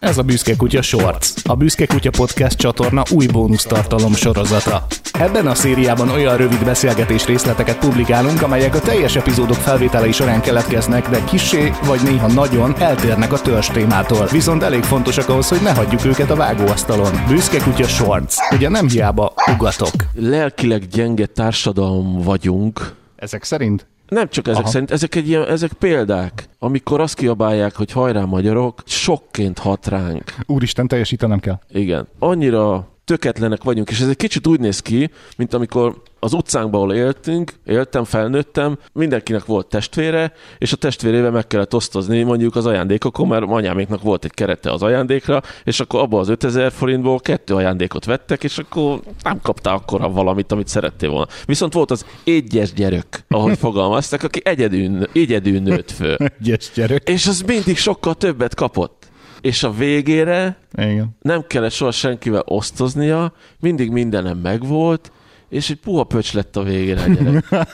Ez a Büszke Kutya Shorts, a Büszke Kutya Podcast csatorna új bónusztartalom sorozata. Ebben a szériában olyan rövid beszélgetés részleteket publikálunk, amelyek a teljes epizódok felvételei során keletkeznek, de kisé vagy néha nagyon eltérnek a törzs témától. Viszont elég fontosak ahhoz, hogy ne hagyjuk őket a vágóasztalon. Büszke Kutya Shorts. Ugye nem hiába ugatok. Lelkileg gyenge társadalom vagyunk, Ezek szerint? Nem csak ezek Aha. szerint, ezek, egy ilyen, ezek példák. Amikor azt kiabálják, hogy hajrá magyarok, sokként hat ránk. Úristen, teljesítenem kell. Igen. Annyira töketlenek vagyunk, és ez egy kicsit úgy néz ki, mint amikor az utcánkban, ahol éltünk, éltem, felnőttem, mindenkinek volt testvére, és a testvérével meg kellett osztozni mondjuk az ajándékokon, mert anyáméknak volt egy kerete az ajándékra, és akkor abban az 5000 forintból kettő ajándékot vettek, és akkor nem kaptál akkora valamit, amit szerettél volna. Viszont volt az egyes gyerek, ahogy fogalmaztak, aki egyedül, egyedül nőtt föl. Egyes gyerek. És az mindig sokkal többet kapott. És a végére Igen. nem kellett soha senkivel osztoznia, mindig mindenem megvolt, és egy puha pöcs lett a végére a gyerek.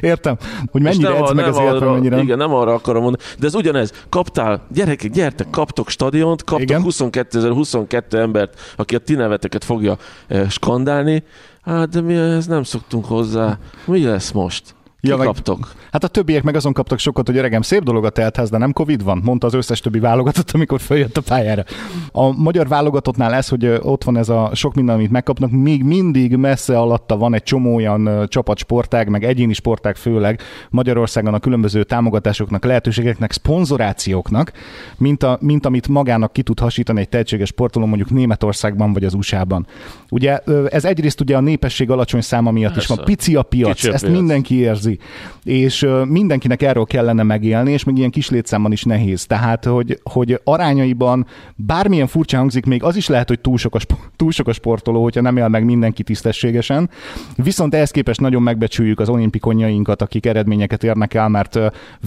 Értem, hogy mennyire nem, edz meg nem az életben, mennyire. Igen, nem arra akarom mondani. De ez ugyanez. Kaptál, gyerekek, gyertek, kaptok stadiont, kaptok Igen. 22 22 embert, aki a ti neveteket fogja eh, skandálni. Hát, de mi ez nem szoktunk hozzá. Mi lesz most? Ja, meg- kaptok? Hát a többiek meg azon kaptak sokat, hogy öregem, szép dolog a teltház, de nem Covid van, mondta az összes többi válogatott, amikor följött a pályára. A magyar válogatottnál ez, hogy ott van ez a sok minden, amit megkapnak, még mindig messze alatta van egy csomó olyan csapatsportág, meg egyéni sportág főleg Magyarországon a különböző támogatásoknak, lehetőségeknek, szponzorációknak, mint, a, mint amit magának ki tud hasítani egy tehetséges sportoló mondjuk Németországban vagy az USA-ban. Ugye ez egyrészt ugye a népesség alacsony száma miatt is van, Persze. pici a piac, Kicsi a ezt piac. mindenki érzi, és mindenkinek erről kellene megélni, és még ilyen kis létszámban is nehéz. Tehát, hogy, hogy arányaiban bármilyen furcsa hangzik, még az is lehet, hogy túl sok, a, túl sok a sportoló, hogyha nem él meg mindenki tisztességesen. Viszont ehhez képest nagyon megbecsüljük az olimpikonjainkat, akik eredményeket érnek el, mert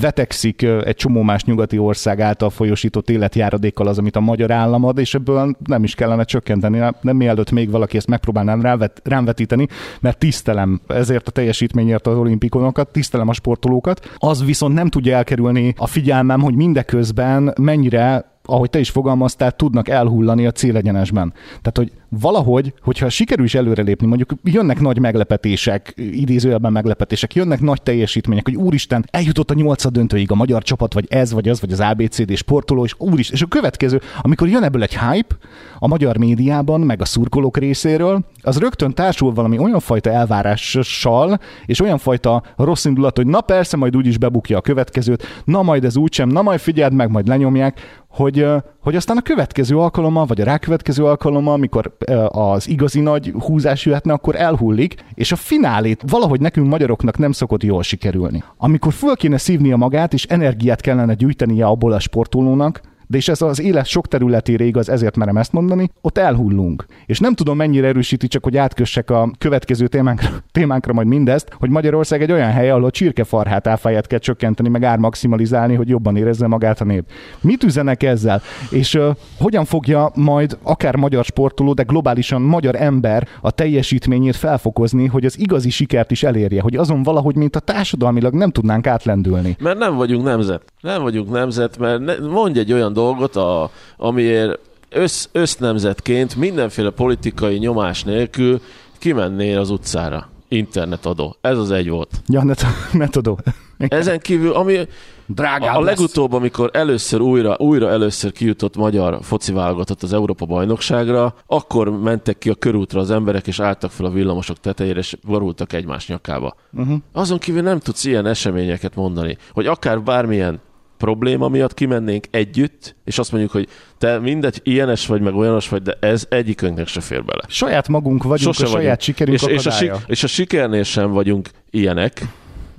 vetekszik egy csomó más nyugati ország által folyosított életjáradékkal az, amit a magyar állam ad, és ebből nem is kellene csökkenteni, nem- mielőtt még valaki ezt megpróbálná rám, vet, rám vetíteni, mert tisztelem ezért a teljesítményért az olimpikonokat, tisztelem a sportolókat. Az viszont nem tudja elkerülni a figyelmem, hogy mindeközben mennyire ahogy te is fogalmaztál, tudnak elhullani a célegyenesben. Tehát, hogy valahogy, hogyha sikerül is előrelépni, mondjuk jönnek nagy meglepetések, idézőjelben meglepetések, jönnek nagy teljesítmények, hogy úristen, eljutott a nyolcad döntőig a magyar csapat, vagy ez, vagy az, vagy az ABCD sportoló, és úristen, és a következő, amikor jön ebből egy hype a magyar médiában, meg a szurkolók részéről, az rögtön társul valami olyan fajta elvárással, és olyan fajta rossz indulat, hogy na persze, majd úgyis bebukja a következőt, na majd ez úgysem, na majd figyeld meg, majd lenyomják, hogy, hogy aztán a következő alkalommal, vagy a rákövetkező alkalommal, amikor az igazi nagy húzás jöhetne, akkor elhullik, és a finálét valahogy nekünk magyaroknak nem szokott jól sikerülni. Amikor föl kéne szívnia magát, és energiát kellene gyűjtenie abból a sportolónak, de és ez az élet sok területére igaz, ezért merem ezt mondani, ott elhullunk. És nem tudom mennyire erősíti, csak hogy átkössek a következő témánkra, témánkra majd mindezt, hogy Magyarország egy olyan hely, ahol a csirkefarhát áfáját kell csökkenteni, meg ármaximalizálni, hogy jobban érezze magát a nép. Mit üzenek ezzel? És uh, hogyan fogja majd akár magyar sportoló, de globálisan magyar ember a teljesítményét felfokozni, hogy az igazi sikert is elérje, hogy azon valahogy, mint a társadalmilag nem tudnánk átlendülni. Mert nem vagyunk nemzet. Nem vagyunk nemzet, mert ne, mondj egy olyan dolgot, a, amiért össz, össznemzetként mindenféle politikai nyomás nélkül kimennél az utcára. Internetadó. Ez az egy volt. Ja, ne, ne tudom. Ezen kívül, ami Drágább a lesz. legutóbb, amikor először újra, újra először kijutott magyar foci válogatott az Európa bajnokságra, akkor mentek ki a körútra az emberek, és álltak fel a villamosok tetejére, és borultak egymás nyakába. Uh-huh. Azon kívül nem tudsz ilyen eseményeket mondani, hogy akár bármilyen probléma miatt kimennénk együtt, és azt mondjuk, hogy te mindegy, ilyenes vagy, meg olyanos vagy, de ez egyikünknek se fér bele. Saját magunk vagyunk, Sose a saját vagyunk. sikerünk és, és, a, és a sikernél sem vagyunk ilyenek,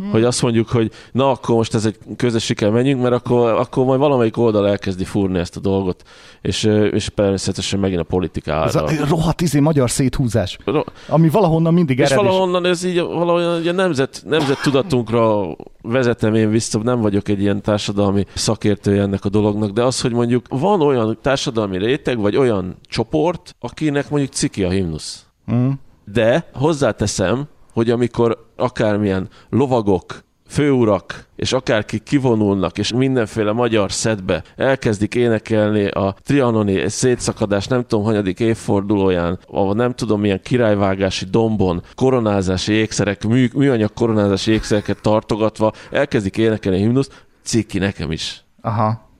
hmm. hogy azt mondjuk, hogy na akkor most ez egy közös siker, menjünk, mert akkor, akkor majd valamelyik oldal elkezdi fúrni ezt a dolgot, és, és természetesen megint a politika Ez a rohadt izé magyar széthúzás, Ro- ami valahonnan mindig és ered. is- valahonnan ez így valahonnan a nemzet, nemzet tudatunkra vezetem én vissza, nem vagyok egy ilyen társadalmi szakértője ennek a dolognak, de az, hogy mondjuk van olyan társadalmi réteg, vagy olyan csoport, akinek mondjuk ciki a himnusz. Mm. De hozzáteszem, hogy amikor akármilyen lovagok főurak és akárki kivonulnak, és mindenféle magyar szedbe elkezdik énekelni a trianoni szétszakadás nem tudom hanyadik évfordulóján, a nem tudom milyen királyvágási dombon koronázási ékszerek, mű, műanyag koronázási ékszereket tartogatva, elkezdik énekelni a himnuszt, ciki nekem is. Aha,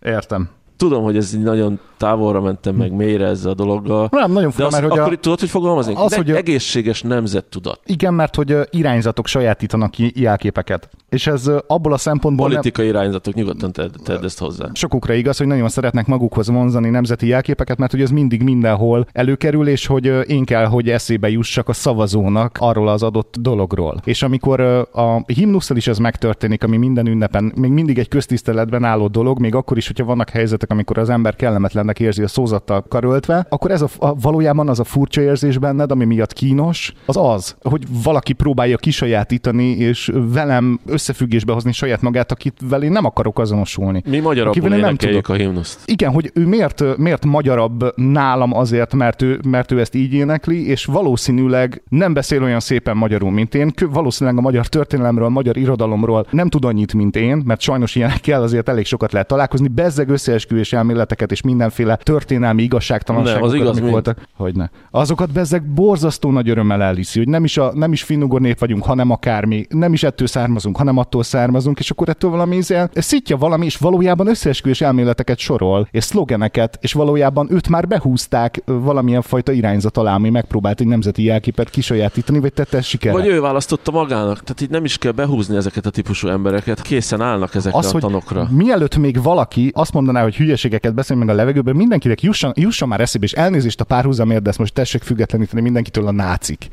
értem. Tudom, hogy ez így nagyon távolra mentem meg mélyre ezzel a dologgal. Nem, nagyon De fura, az, mert hogy akkor a, tudod, hogy fogalmazni? az, hogy egészséges nemzettudat. igen, mert hogy irányzatok sajátítanak ki jelképeket. És ez abból a szempontból nem, Politikai irányzatok, nyugodtan tedd, tedd ezt hozzá. sokukra igaz, hogy nagyon szeretnek magukhoz vonzani nemzeti jelképeket, mert hogy ez mindig mindenhol előkerül, és hogy én kell, hogy eszébe jussak a szavazónak arról az adott dologról. És amikor a himnusszal is ez megtörténik, ami minden ünnepen még mindig egy köztiszteletben álló dolog, még akkor is, hogyha vannak helyzetek, amikor az ember kellemetlennek érzi a szózattal karöltve, akkor ez a, a valójában az a furcsa érzés benned, ami miatt kínos, az az, hogy valaki próbálja kisajátítani, és velem összefüggésbe hozni saját magát, akit én nem akarok azonosulni. Mi magyarabbul Akivel én nem énekeljük a himnuszt. Igen, hogy ő miért, miért magyarabb nálam azért, mert ő, mert ő ezt így énekli, és valószínűleg nem beszél olyan szépen magyarul, mint én. Valószínűleg a magyar történelemről, a magyar irodalomról nem tud annyit, mint én, mert sajnos ilyenekkel azért elég sokat lehet találkozni. Bezzeg összeesküvés elméleteket és mindenféle történelmi igazságtalanságokat, Nem, az igaz amik voltak. Hogy ne. Azokat bezzeg borzasztó nagy örömmel elhiszi, hogy nem is, a, nem is finnugor nép vagyunk, hanem akármi, nem is ettől származunk, hanem attól származunk, és akkor ettől valami ízel, szitja valami, és valójában összeesküvés elméleteket sorol, és szlogeneket, és valójában őt már behúzták valamilyen fajta irányzat alá, ami megpróbált egy nemzeti jelképet kisajátítani, vagy tette sikerre. Vagy ő választotta magának, tehát így nem is kell behúzni ezeket a típusú embereket, készen állnak ezekre az, a tanokra. mielőtt még valaki azt mondaná, hogy hülyeségeket beszél meg a levegőben, mindenkinek jusson, jusson már eszébe, és elnézést a párhuzamért, de ezt most tessék függetleníteni mindenkitől a nácik.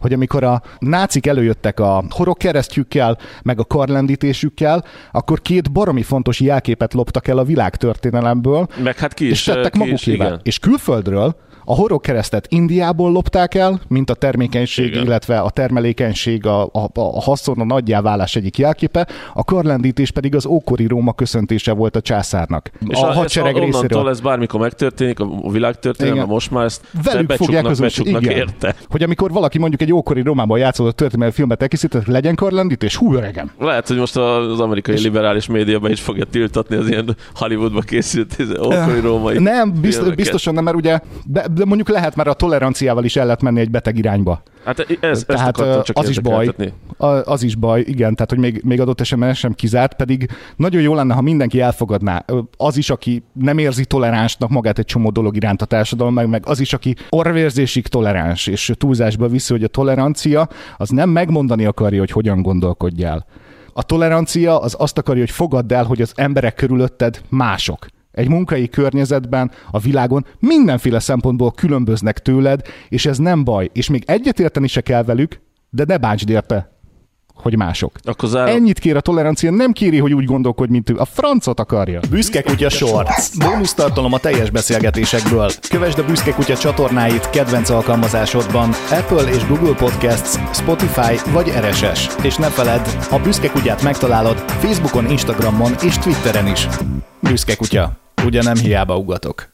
Hogy amikor a nácik előjöttek a horog keresztjükkel, meg a karlendítésükkel, akkor két baromi fontos jelképet loptak el a világtörténelemből, Meg hát ki és is, tettek ki is, magukével. És külföldről a horog keresztet Indiából lopták el, mint a termékenység, Igen. Illetve a termelékenység, a, a, a haszon, a nagyjáválás egyik jelképe, a karlendítés pedig az ókori Róma köszöntése volt a császárnak. És a a, hadsereg ez, részéről. ez bármikor megtörténik, a világtörténelem, Igen. most már ezt Velük fogják becsuknak, az becsuknak igen. érte. Hogy amikor valaki mondjuk egy ókori Rómában játszott történelmi filmet elkészített, legyen karlendítés, hú öregem. Lehet, hogy most az amerikai És- liberális médiában is fogja tiltatni az ilyen Hollywoodba készült ókori római Nem, bizt, filmeket. biztosan nem, mert ugye, de, de mondjuk lehet, mert a toleranciával is el lehet menni egy beteg irányba. Hát ez, ezt Tehát ö, csak az is baj. az is baj, igen, tehát hogy még, még adott esetben sem kizárt, pedig nagyon jó lenne, ha mindenki elfogadná. Az is, aki nem érzi toleránsnak magát egy csomó dolog iránt a társadalom, meg, meg az is, aki orvérzésig toleráns, és túlzásba viszi, hogy a tolerancia az nem megmondani akarja, hogy hogyan gondolkodjál. A tolerancia az azt akarja, hogy fogadd el, hogy az emberek körülötted mások. Egy munkai környezetben, a világon mindenféle szempontból különböznek tőled, és ez nem baj. És még egyetérteni se kell velük, de ne bántsd érte, hogy mások. Akkor zár... Ennyit kér a tolerancia, nem kéri, hogy úgy gondolkodj, mint ő. A francot akarja. Büszke Kutya Shorts. Bónusz tartalom a teljes beszélgetésekből. Kövesd a Büszke Kutya csatornáit kedvenc alkalmazásodban Apple és Google Podcasts, Spotify vagy RSS. És ne feledd, a Büszke Kutyát megtalálod Facebookon, Instagramon és Twitteren is. Büszke Kutya. Ugye nem hiába ugatok.